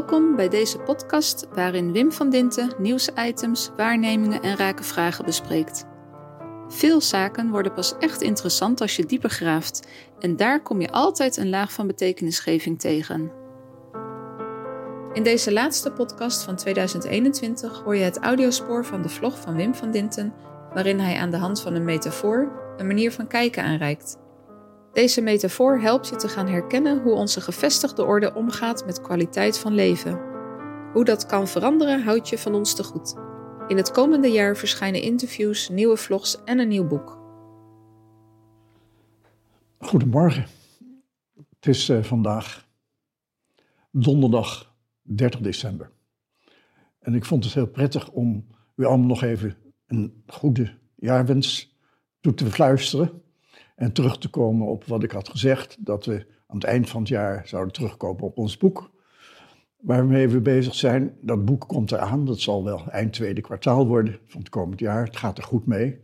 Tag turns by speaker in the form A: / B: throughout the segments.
A: Welkom bij deze podcast waarin Wim van Dinten nieuwsitems, waarnemingen en rake vragen bespreekt. Veel zaken worden pas echt interessant als je dieper graaft en daar kom je altijd een laag van betekenisgeving tegen. In deze laatste podcast van 2021 hoor je het audiospoor van de vlog van Wim van Dinten, waarin hij aan de hand van een metafoor een manier van kijken aanreikt. Deze metafoor helpt je te gaan herkennen hoe onze gevestigde orde omgaat met kwaliteit van leven. Hoe dat kan veranderen houdt je van ons te goed. In het komende jaar verschijnen interviews, nieuwe vlogs en een nieuw boek.
B: Goedemorgen. Het is uh, vandaag donderdag 30 december. En ik vond het heel prettig om u allemaal nog even een goede jaarwens toe te fluisteren. En terug te komen op wat ik had gezegd, dat we aan het eind van het jaar zouden terugkomen op ons boek. Waarmee we bezig zijn. Dat boek komt eraan, dat zal wel eind tweede kwartaal worden van het komend jaar. Het gaat er goed mee.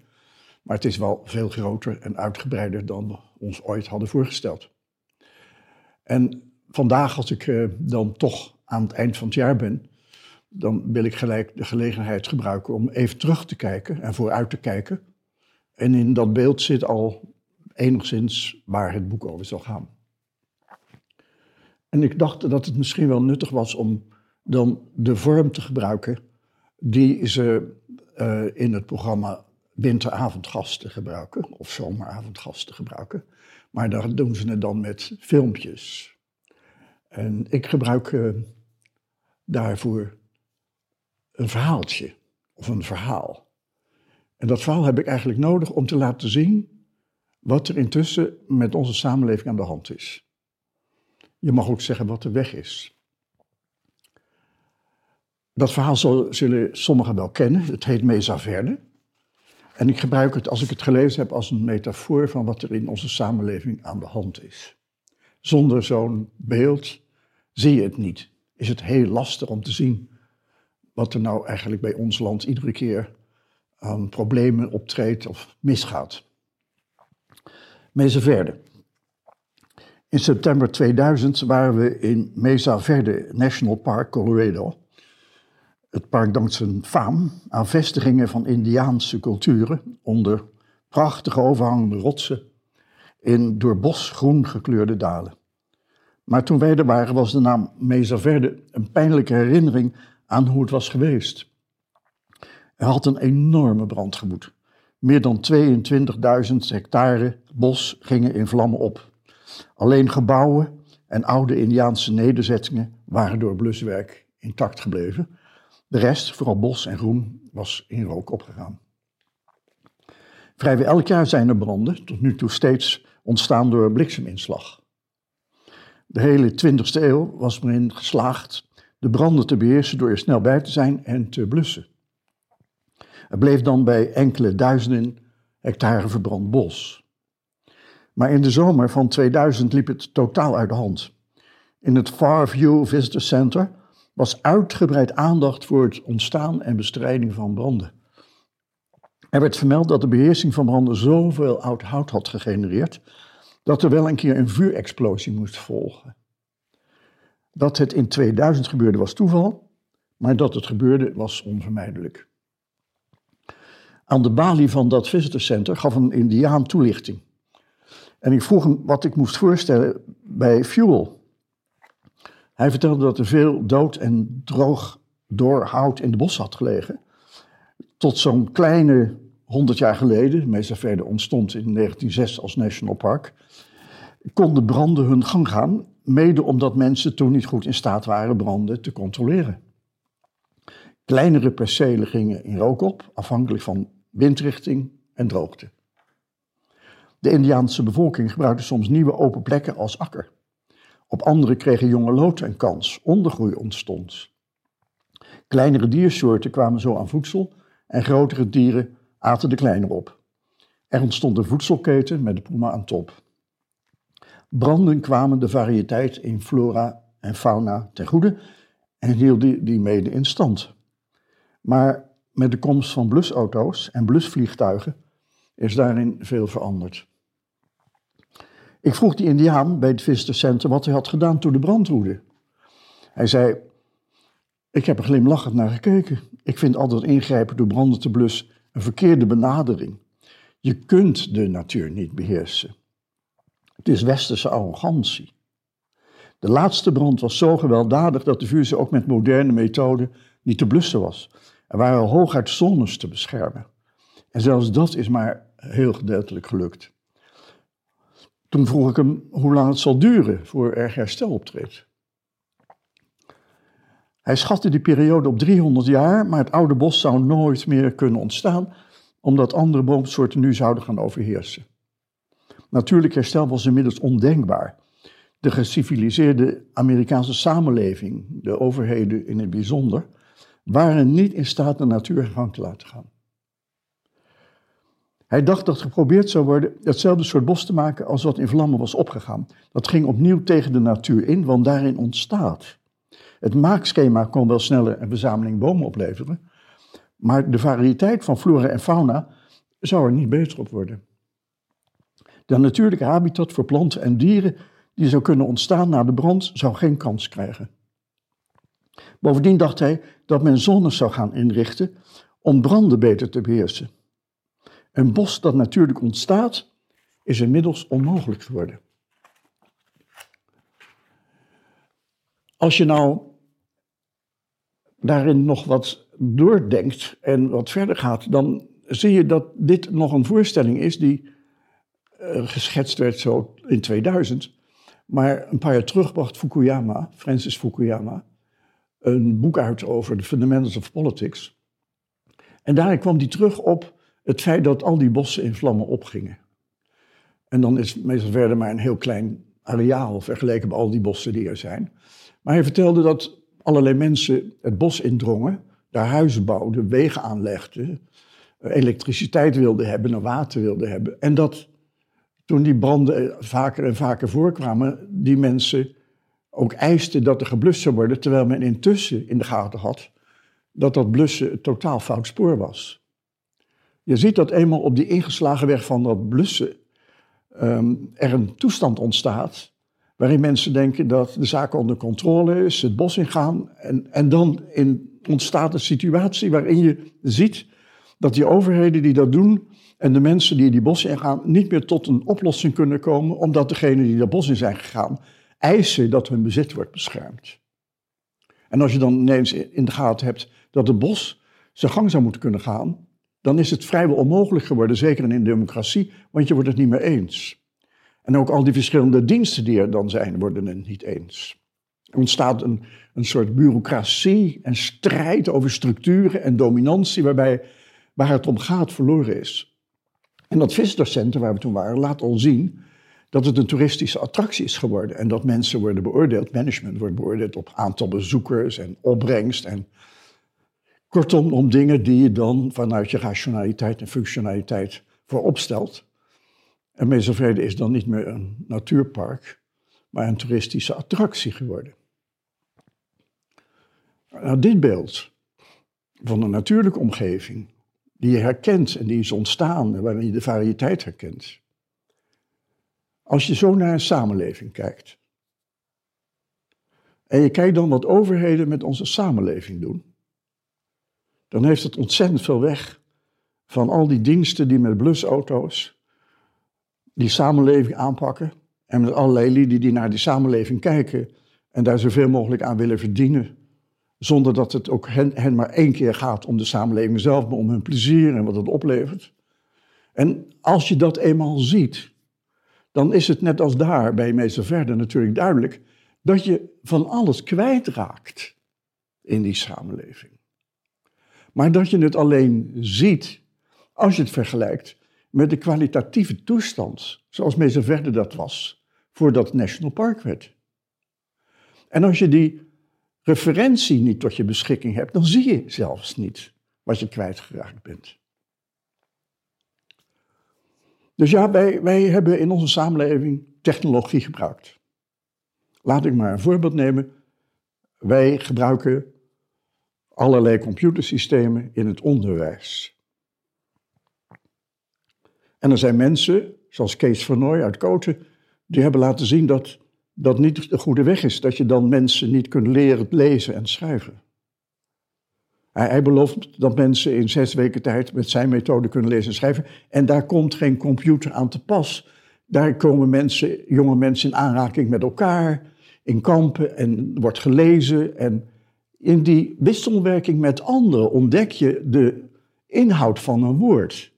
B: Maar het is wel veel groter en uitgebreider dan we ons ooit hadden voorgesteld. En vandaag, als ik eh, dan toch aan het eind van het jaar ben, dan wil ik gelijk de gelegenheid gebruiken om even terug te kijken en vooruit te kijken. En in dat beeld zit al enigszins waar het boek over zal gaan. En ik dacht dat het misschien wel nuttig was om dan de vorm te gebruiken die ze uh, in het programma Winteravondgasten gebruiken, of Zomeravondgasten gebruiken. Maar daar doen ze het dan met filmpjes. En ik gebruik uh, daarvoor een verhaaltje, of een verhaal. En dat verhaal heb ik eigenlijk nodig om te laten zien wat er intussen met onze samenleving aan de hand is. Je mag ook zeggen wat de weg is. Dat verhaal zullen sommigen wel kennen. Het heet Mesa Verde. En ik gebruik het, als ik het gelezen heb, als een metafoor van wat er in onze samenleving aan de hand is. Zonder zo'n beeld zie je het niet. Is het heel lastig om te zien wat er nou eigenlijk bij ons land iedere keer aan problemen optreedt of misgaat. Mesa Verde. In september 2000 waren we in Mesa Verde National Park, Colorado. Het park dankt zijn faam aan vestigingen van Indiaanse culturen onder prachtige overhangende rotsen in door bos groen gekleurde dalen. Maar toen wij er waren was de naam Mesa Verde een pijnlijke herinnering aan hoe het was geweest. Er had een enorme brand gewoed. Meer dan 22.000 hectare bos gingen in vlammen op. Alleen gebouwen en oude Indiaanse nederzettingen waren door bluswerk intact gebleven. De rest, vooral bos en groen, was in rook opgegaan. Vrijwel elk jaar zijn er branden, tot nu toe steeds ontstaan door blikseminslag. De hele 20e eeuw was erin geslaagd de branden te beheersen door er snel bij te zijn en te blussen. Het bleef dan bij enkele duizenden hectare verbrand bos. Maar in de zomer van 2000 liep het totaal uit de hand. In het Farview Visitor Center was uitgebreid aandacht voor het ontstaan en bestrijding van branden. Er werd vermeld dat de beheersing van branden zoveel oud hout had gegenereerd dat er wel een keer een vuurexplosie moest volgen. Dat het in 2000 gebeurde was toeval, maar dat het gebeurde was onvermijdelijk. Aan de balie van dat visitorcenter gaf een indiaan toelichting. En ik vroeg hem wat ik moest voorstellen bij fuel. Hij vertelde dat er veel dood en droog door hout in de bos had gelegen. Tot zo'n kleine 100 jaar geleden, Mesa Verde ontstond in 1906 als national park, konden branden hun gang gaan, mede omdat mensen toen niet goed in staat waren branden te controleren. Kleinere percelen gingen in rook op, afhankelijk van windrichting en droogte. De Indiaanse bevolking gebruikte soms nieuwe open plekken als akker. Op andere kregen jonge loten een kans, ondergroei ontstond. Kleinere diersoorten kwamen zo aan voedsel en grotere dieren aten de kleinere op. Er ontstond een voedselketen met de puma aan top. Branden kwamen de variëteit in flora en fauna ten goede en hielden die mede in stand. Maar met de komst van blusauto's en blusvliegtuigen is daarin veel veranderd. Ik vroeg die indiaan bij het visitorcentrum wat hij had gedaan toen de brand woedde. Hij zei, ik heb er glimlachend naar gekeken. Ik vind altijd ingrijpen door branden te blus een verkeerde benadering. Je kunt de natuur niet beheersen. Het is westerse arrogantie. De laatste brand was zo gewelddadig dat de vuur ook met moderne methoden niet te blussen was. Er waren hooguit zones te beschermen. En zelfs dat is maar heel gedeeltelijk gelukt. Toen vroeg ik hem hoe lang het zal duren voor er herstel optreedt. Hij schatte die periode op 300 jaar, maar het oude bos zou nooit meer kunnen ontstaan, omdat andere boomsoorten nu zouden gaan overheersen. Natuurlijk herstel was inmiddels ondenkbaar. De geciviliseerde Amerikaanse samenleving, de overheden in het bijzonder, waren niet in staat de natuur gang te laten gaan. Hij dacht dat geprobeerd zou worden hetzelfde soort bos te maken als wat in vlammen was opgegaan. Dat ging opnieuw tegen de natuur in, want daarin ontstaat. Het maakschema kon wel sneller een verzameling bomen opleveren, maar de variëteit van flora en fauna zou er niet beter op worden. De natuurlijke habitat voor planten en dieren die zou kunnen ontstaan na de brand zou geen kans krijgen. Bovendien dacht hij dat men zones zou gaan inrichten om branden beter te beheersen. Een bos dat natuurlijk ontstaat, is inmiddels onmogelijk geworden. Als je nou daarin nog wat doordenkt en wat verder gaat, dan zie je dat dit nog een voorstelling is die uh, geschetst werd zo in 2000. Maar een paar jaar terug bracht Fukuyama, Francis Fukuyama, een boek uit over de fundamentals of politics. En daarin kwam hij terug op het feit dat al die bossen in vlammen opgingen. En dan is meestal verder maar een heel klein areaal vergeleken bij al die bossen die er zijn. Maar hij vertelde dat allerlei mensen het bos indrongen, daar huizen bouwden, wegen aanlegden, elektriciteit wilden hebben en water wilden hebben. En dat toen die branden vaker en vaker voorkwamen, die mensen ook eisten dat er geblust zou worden, terwijl men intussen in de gaten had dat dat blussen het totaal fout spoor was. Je ziet dat eenmaal op die ingeslagen weg van dat blussen ehm, er een toestand ontstaat waarin mensen denken dat de zaak onder controle is, het bos ingaan en, en dan in, ontstaat een situatie waarin je ziet dat die overheden die dat doen en de mensen die die bossen ingaan niet meer tot een oplossing kunnen komen omdat degenen die dat bos in zijn gegaan eisen dat hun bezit wordt beschermd. En als je dan ineens in de gaten hebt dat het bos zijn gang zou moeten kunnen gaan, dan is het vrijwel onmogelijk geworden, zeker in een democratie, want je wordt het niet meer eens. En ook al die verschillende diensten die er dan zijn, worden het niet eens. Er ontstaat een, een soort bureaucratie en strijd over structuren en dominantie, waarbij waar het om gaat verloren is. En dat visiterscentrum waar we toen waren, laat al zien dat het een toeristische attractie is geworden. En dat mensen worden beoordeeld, management wordt beoordeeld op aantal bezoekers en opbrengst en Kortom, om dingen die je dan vanuit je rationaliteit en functionaliteit voorop stelt. En Meeselvrede is dan niet meer een natuurpark, maar een toeristische attractie geworden. Nou, dit beeld van een natuurlijke omgeving, die je herkent en die is ontstaan en waarin je de variëteit herkent. Als je zo naar een samenleving kijkt, en je kijkt dan wat overheden met onze samenleving doen, dan heeft het ontzettend veel weg van al die diensten die met blusauto's die samenleving aanpakken. En met allerlei lieden die naar die samenleving kijken en daar zoveel mogelijk aan willen verdienen. Zonder dat het ook hen, hen maar één keer gaat om de samenleving zelf, maar om hun plezier en wat het oplevert. En als je dat eenmaal ziet, dan is het net als daar bij meester Verder natuurlijk duidelijk dat je van alles kwijtraakt in die samenleving. Maar dat je het alleen ziet als je het vergelijkt met de kwalitatieve toestand, zoals Verde dat was, voordat het National Park werd. En als je die referentie niet tot je beschikking hebt, dan zie je zelfs niet wat je kwijtgeraakt bent. Dus ja, wij hebben in onze samenleving technologie gebruikt. Laat ik maar een voorbeeld nemen. Wij gebruiken allerlei computersystemen in het onderwijs. En er zijn mensen, zoals Kees Vernooy uit Koten, die hebben laten zien dat dat niet de goede weg is, dat je dan mensen niet kunt leren lezen en schrijven. Hij, hij belooft dat mensen in zes weken tijd met zijn methode kunnen lezen en schrijven. En daar komt geen computer aan te pas. Daar komen mensen, jonge mensen in aanraking met elkaar, in kampen en wordt gelezen. En in die wisselwerking met anderen ontdek je de inhoud van een woord.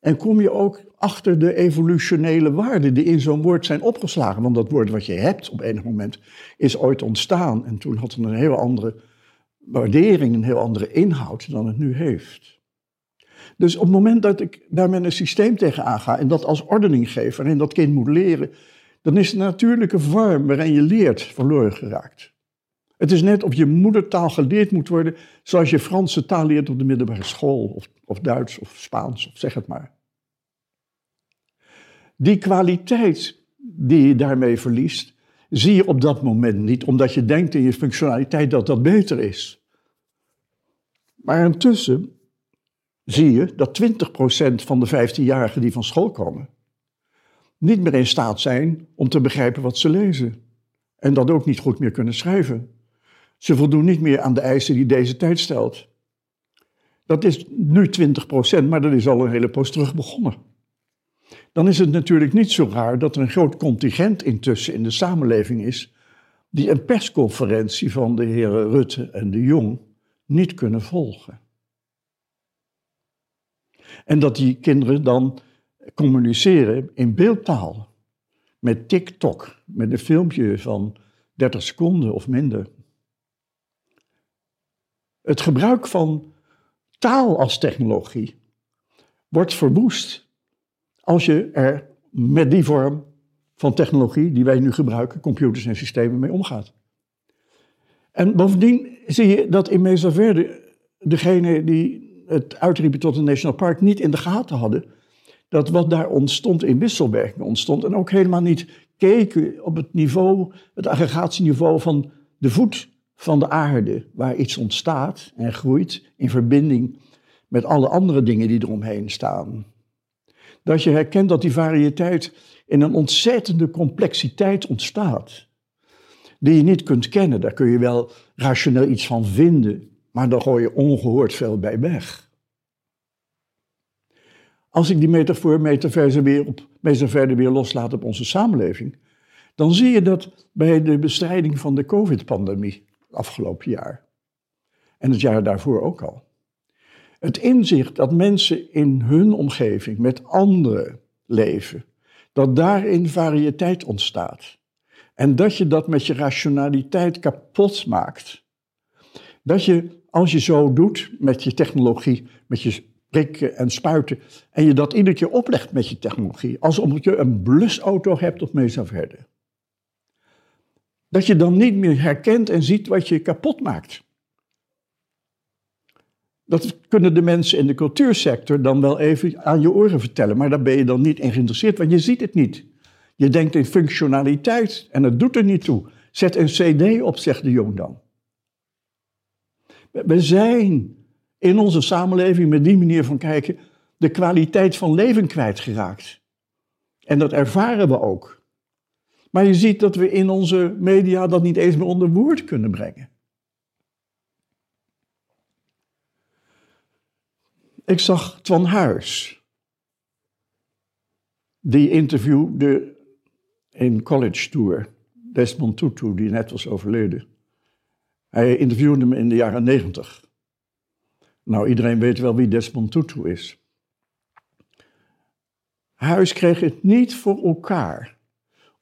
B: En kom je ook achter de evolutionele waarden die in zo'n woord zijn opgeslagen. Want dat woord wat je hebt op enig moment is ooit ontstaan. En toen had het een heel andere waardering, een heel andere inhoud dan het nu heeft. Dus op het moment dat ik daar met een systeem tegenaan ga en dat als ordening geef, waarin dat kind moet leren, dan is de natuurlijke vorm waarin je leert verloren geraakt. Het is net of je moedertaal geleerd moet worden, zoals je Franse taal leert op de middelbare school, of, of Duits of Spaans, of zeg het maar. Die kwaliteit die je daarmee verliest, zie je op dat moment niet, omdat je denkt in je functionaliteit dat dat beter is. Maar intussen zie je dat 20% van de 15-jarigen die van school komen, niet meer in staat zijn om te begrijpen wat ze lezen. En dat ook niet goed meer kunnen schrijven. Ze voldoen niet meer aan de eisen die deze tijd stelt. Dat is nu 20%, maar dat is al een hele poos terug begonnen. Dan is het natuurlijk niet zo raar dat er een groot contingent intussen in de samenleving is die een persconferentie van de heren Rutte en de Jong niet kunnen volgen. En dat die kinderen dan communiceren in beeldtaal. Met TikTok, met een filmpje van 30 seconden of minder. Het gebruik van taal als technologie wordt verwoest als je er met die vorm van technologie die wij nu gebruiken, computers en systemen, mee omgaat. En bovendien zie je dat in Mesa Verde degene die het uitriepen tot een national park niet in de gaten hadden dat wat daar ontstond in wisselwerking ontstond en ook helemaal niet keken op het niveau, het aggregatieniveau van de voet van de aarde, waar iets ontstaat en groeit in verbinding met alle andere dingen die eromheen staan. Dat je herkent dat die variëteit in een ontzettende complexiteit ontstaat, die je niet kunt kennen. Daar kun je wel rationeel iets van vinden, maar dan gooi je ongehoord veel bij weg. Als ik die metafoor metaverse weer, op, verder weer loslaat op onze samenleving, dan zie je dat bij de bestrijding van de COVID-pandemie afgelopen jaar, en het jaar daarvoor ook al, het inzicht dat mensen in hun omgeving met anderen leven, dat daarin variëteit ontstaat. En dat je dat met je rationaliteit kapot maakt. Dat je, als je zo doet met je technologie, met je prikken en spuiten, en je dat iedere keer oplegt met je technologie, alsof je een blusauto hebt op Mesa Verde. Dat je dan niet meer herkent en ziet wat je kapot maakt. Dat kunnen de mensen in de cultuursector dan wel even aan je oren vertellen, maar daar ben je dan niet in geïnteresseerd, want je ziet het niet. Je denkt in functionaliteit en het doet er niet toe. Zet een CD op, zegt de jong dan. We zijn in onze samenleving met die manier van kijken de kwaliteit van leven kwijtgeraakt. En dat ervaren we ook. Maar je ziet dat we in onze media dat niet eens meer onder woord kunnen brengen. Ik zag Twan Huis. Die interviewde in College Tour Desmond Tutu, die net was overleden. Hij interviewde me in de jaren negentig. Nou, iedereen weet wel wie Desmond Tutu is. Huis kreeg het niet voor elkaar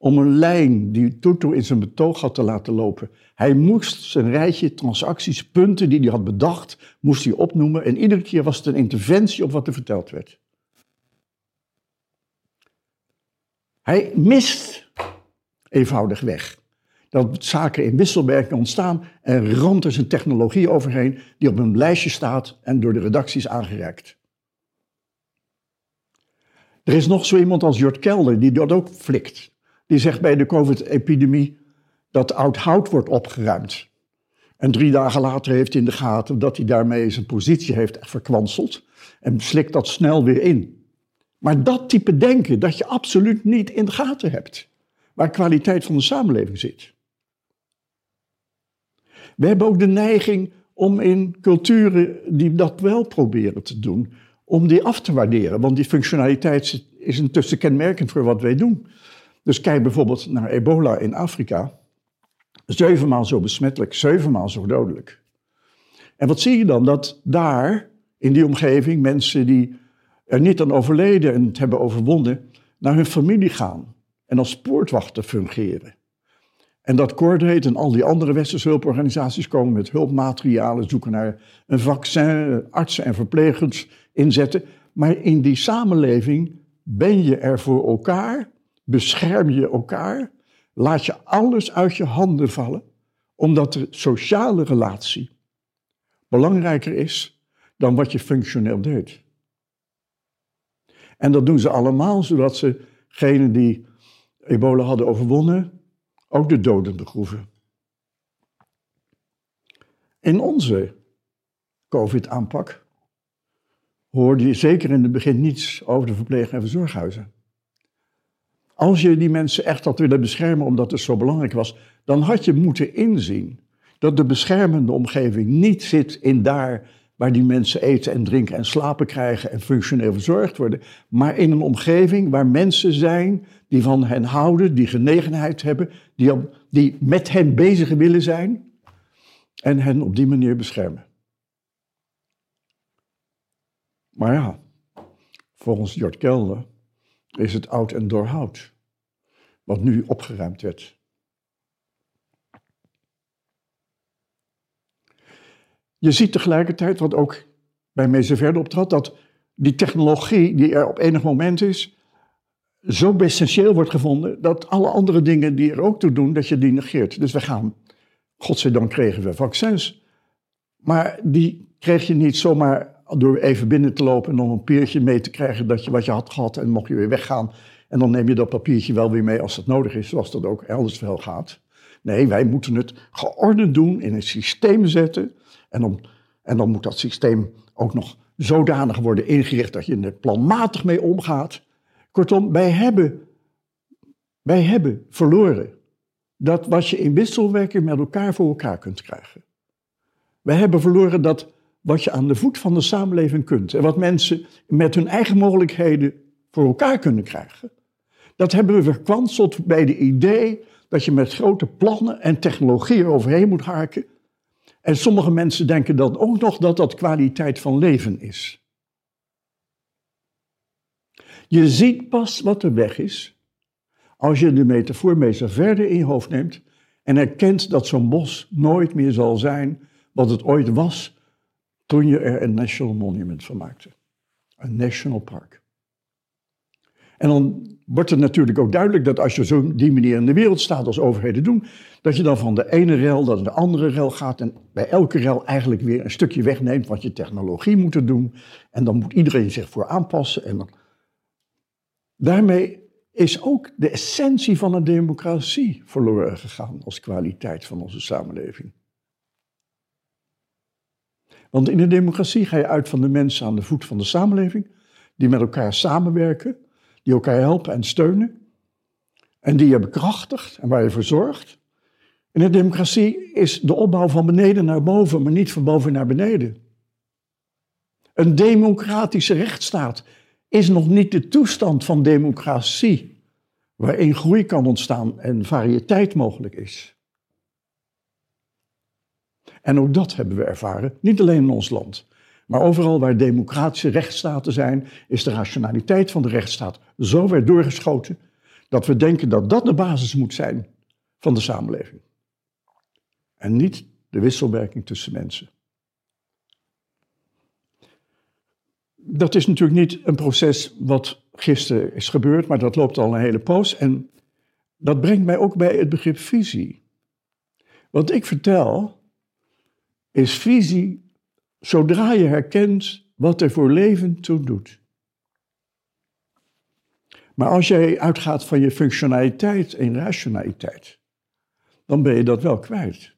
B: om een lijn die Tutu in zijn betoog had te laten lopen. Hij moest zijn rijtje transacties, punten die hij had bedacht, moest hij opnoemen. En iedere keer was het een interventie op wat er verteld werd. Hij mist eenvoudig weg dat zaken in wisselwerking ontstaan en ramt er zijn technologie overheen die op een lijstje staat en door de redacties aangereikt. Er is nog zo iemand als Jort Kelder die dat ook flikt. Die zegt bij de COVID-epidemie dat oud hout wordt opgeruimd. En drie dagen later heeft hij in de gaten dat hij daarmee zijn positie heeft verkwanseld en slikt dat snel weer in. Maar dat type denken dat je absoluut niet in de gaten hebt. waar kwaliteit van de samenleving zit. We hebben ook de neiging om in culturen die dat wel proberen te doen, om die af te waarderen. Want die functionaliteit is intussen kenmerkend voor wat wij doen. Dus kijk bijvoorbeeld naar ebola in Afrika. Zevenmaal zo besmettelijk, zevenmaal zo dodelijk. En wat zie je dan? Dat daar, in die omgeving, mensen die er niet aan overleden en het hebben overwonnen, naar hun familie gaan en als poortwachter fungeren. En dat Cordate en al die andere westerse hulporganisaties komen met hulpmaterialen, zoeken naar een vaccin, artsen en verplegers inzetten. Maar in die samenleving ben je er voor elkaar, bescherm je elkaar, laat je alles uit je handen vallen, omdat de sociale relatie belangrijker is dan wat je functioneel deed. En dat doen ze allemaal zodat ze, degenen die ebola hadden overwonnen, ook de doden begroeven. In onze COVID-aanpak hoorde je zeker in het begin niets over de verpleeg- en verzorghuizen. Als je die mensen echt had willen beschermen omdat het zo belangrijk was, dan had je moeten inzien dat de beschermende omgeving niet zit in daar waar die mensen eten en drinken en slapen krijgen en functioneel verzorgd worden, maar in een omgeving waar mensen zijn die van hen houden, die genegenheid hebben, die, die met hen bezig willen zijn en hen op die manier beschermen. Maar ja, volgens Jort Kelder is het oud en doorhoud, wat nu opgeruimd werd. Je ziet tegelijkertijd, wat ook bij Meester verder optrad, dat die technologie die er op enig moment is, zo essentieel wordt gevonden dat alle andere dingen die er ook toe doen, dat je die negeert. Dus we gaan, godzijdank kregen we vaccins, maar die kreeg je niet zomaar door even binnen te lopen en om een papiertje mee te krijgen dat je wat je had gehad en mocht je weer weggaan. En dan neem je dat papiertje wel weer mee als dat nodig is, zoals dat ook elders wel gaat. Nee, wij moeten het geordend doen, in een systeem zetten. En dan, en dan moet dat systeem ook nog zodanig worden ingericht dat je er planmatig mee omgaat. Kortom, wij hebben, wij hebben verloren dat wat je in wisselwerking met elkaar voor elkaar kunt krijgen. Wij hebben verloren dat wat je aan de voet van de samenleving kunt en wat mensen met hun eigen mogelijkheden voor elkaar kunnen krijgen. Dat hebben we verkwanseld bij de idee dat je met grote plannen en technologieën overheen moet haken. En sommige mensen denken dan ook nog dat dat kwaliteit van leven is. Je ziet pas wat er weg is als je de metafoormeester verder in je hoofd neemt en erkent dat zo'n bos nooit meer zal zijn wat het ooit was toen je er een national monument van maakte. Een national park. En dan wordt het natuurlijk ook duidelijk dat als je zo die manier in de wereld staat als overheden doen, dat je dan van de ene rel naar de andere rel gaat en bij elke rel eigenlijk weer een stukje wegneemt wat je technologie moet doen. En dan moet iedereen zich voor aanpassen. En dan... Daarmee is ook de essentie van een democratie verloren gegaan als kwaliteit van onze samenleving. Want in een democratie ga je uit van de mensen aan de voet van de samenleving, die met elkaar samenwerken, die elkaar helpen en steunen, en die je bekrachtigt en waar je voor zorgt. In een democratie is de opbouw van beneden naar boven, maar niet van boven naar beneden. Een democratische rechtsstaat is nog niet de toestand van democratie, waarin groei kan ontstaan en variëteit mogelijk is. En ook dat hebben we ervaren, niet alleen in ons land. Maar overal waar democratische rechtsstaten zijn, is de rationaliteit van de rechtsstaat zo ver doorgeschoten dat we denken dat dat de basis moet zijn van de samenleving. En niet de wisselwerking tussen mensen. Dat is natuurlijk niet een proces wat gisteren is gebeurd, maar dat loopt al een hele poos. En dat brengt mij ook bij het begrip visie. Wat ik vertel, is visie zodra je herkent wat er voor leven toe doet. Maar als jij uitgaat van je functionaliteit en rationaliteit, dan ben je dat wel kwijt.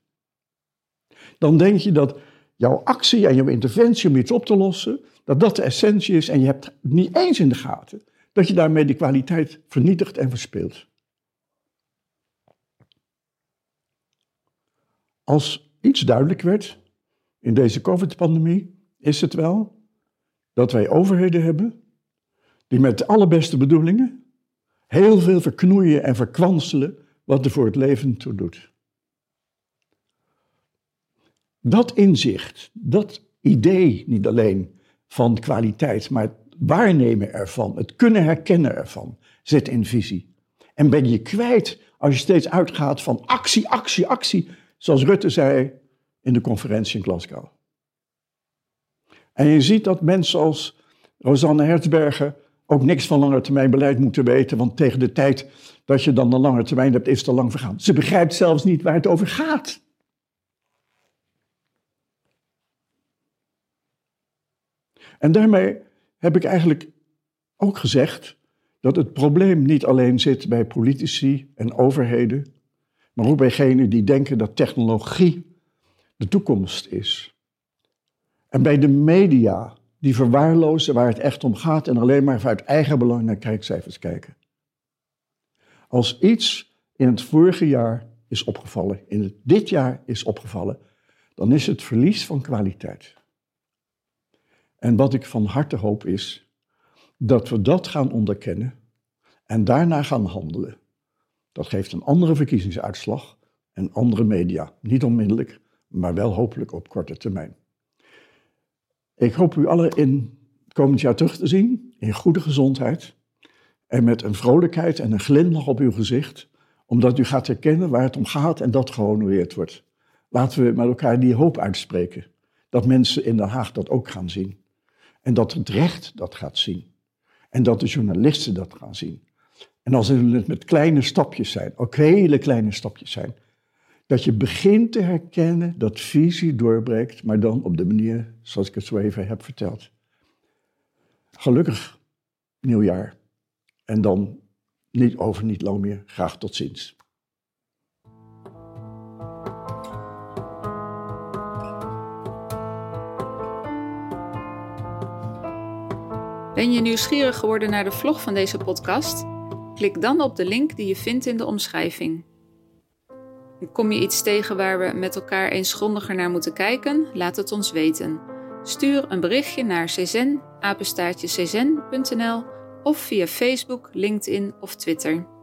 B: Dan denk je dat jouw actie en jouw interventie om iets op te lossen, dat dat de essentie is en je hebt niet eens in de gaten dat je daarmee de kwaliteit vernietigt en verspeelt. Als iets duidelijk werd, in deze COVID-pandemie, is het wel dat wij overheden hebben die met de allerbeste bedoelingen heel veel verknoeien en verkwanselen wat er voor het leven toe doet. Dat inzicht, dat idee niet alleen van kwaliteit, maar het waarnemen ervan, het kunnen herkennen ervan, zit in visie. En ben je kwijt als je steeds uitgaat van actie, actie, actie, zoals Rutte zei in de conferentie in Glasgow. En je ziet dat mensen als Rosanne Hertzberger ook niks van langetermijnbeleid moeten weten, want tegen de tijd dat je dan de lange termijn hebt, is het al lang vergaan. Ze begrijpt zelfs niet waar het over gaat. En daarmee heb ik eigenlijk ook gezegd dat het probleem niet alleen zit bij politici en overheden, maar ook bijgenen die denken dat technologie de toekomst is. En bij de media, die verwaarlozen waar het echt om gaat en alleen maar vanuit eigen belang naar kijkcijfers kijken. Als iets in het vorige jaar is opgevallen, in dit jaar is opgevallen, dan is het verlies van kwaliteit. En wat ik van harte hoop is dat we dat gaan onderkennen en daarna gaan handelen. Dat geeft een andere verkiezingsuitslag en andere media. Niet onmiddellijk, maar wel hopelijk op korte termijn. Ik hoop u allen in komend jaar terug te zien, in goede gezondheid en met een vrolijkheid en een glimlach op uw gezicht, omdat u gaat herkennen waar het om gaat en dat gehonoreerd wordt. Laten we met elkaar die hoop uitspreken, dat mensen in Den Haag dat ook gaan zien. En dat het recht dat gaat zien. En dat de journalisten dat gaan zien. En als het met kleine stapjes zijn, ook hele kleine stapjes zijn, dat je begint te herkennen dat visie doorbreekt, maar dan op de manier zoals ik het zo even heb verteld. Gelukkig nieuwjaar. En dan niet over niet lang meer. Graag tot ziens.
A: Ben je nieuwsgierig geworden naar de vlog van deze podcast? Klik dan op de link die je vindt in de omschrijving. Kom je iets tegen waar we met elkaar eens grondiger naar moeten kijken? Laat het ons weten. Stuur een berichtje naar czen, of via Facebook, LinkedIn of Twitter.